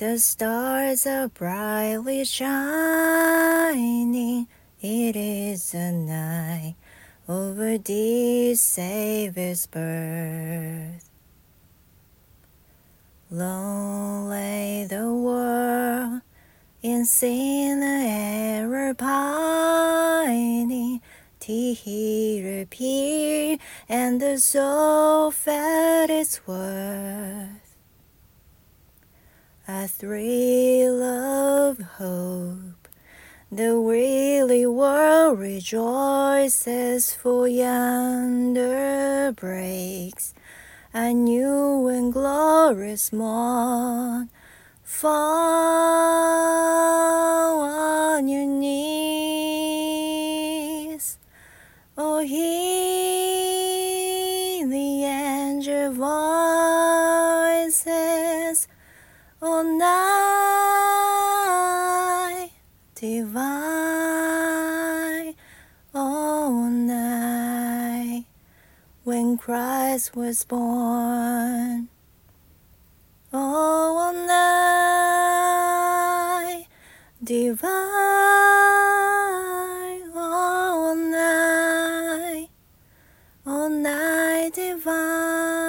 The stars are brightly shining. It is the night over dear Savior's birth. Long lay the world in sin and error pining, till He appeared, and the soul felt its worth a thrill of hope. The weary world rejoices, for yonder breaks a new and glorious morn. Fall on your knees, oh, hear the angel voices all night. Divine all night. When Christ was born. All night. Divine all night. All night divine.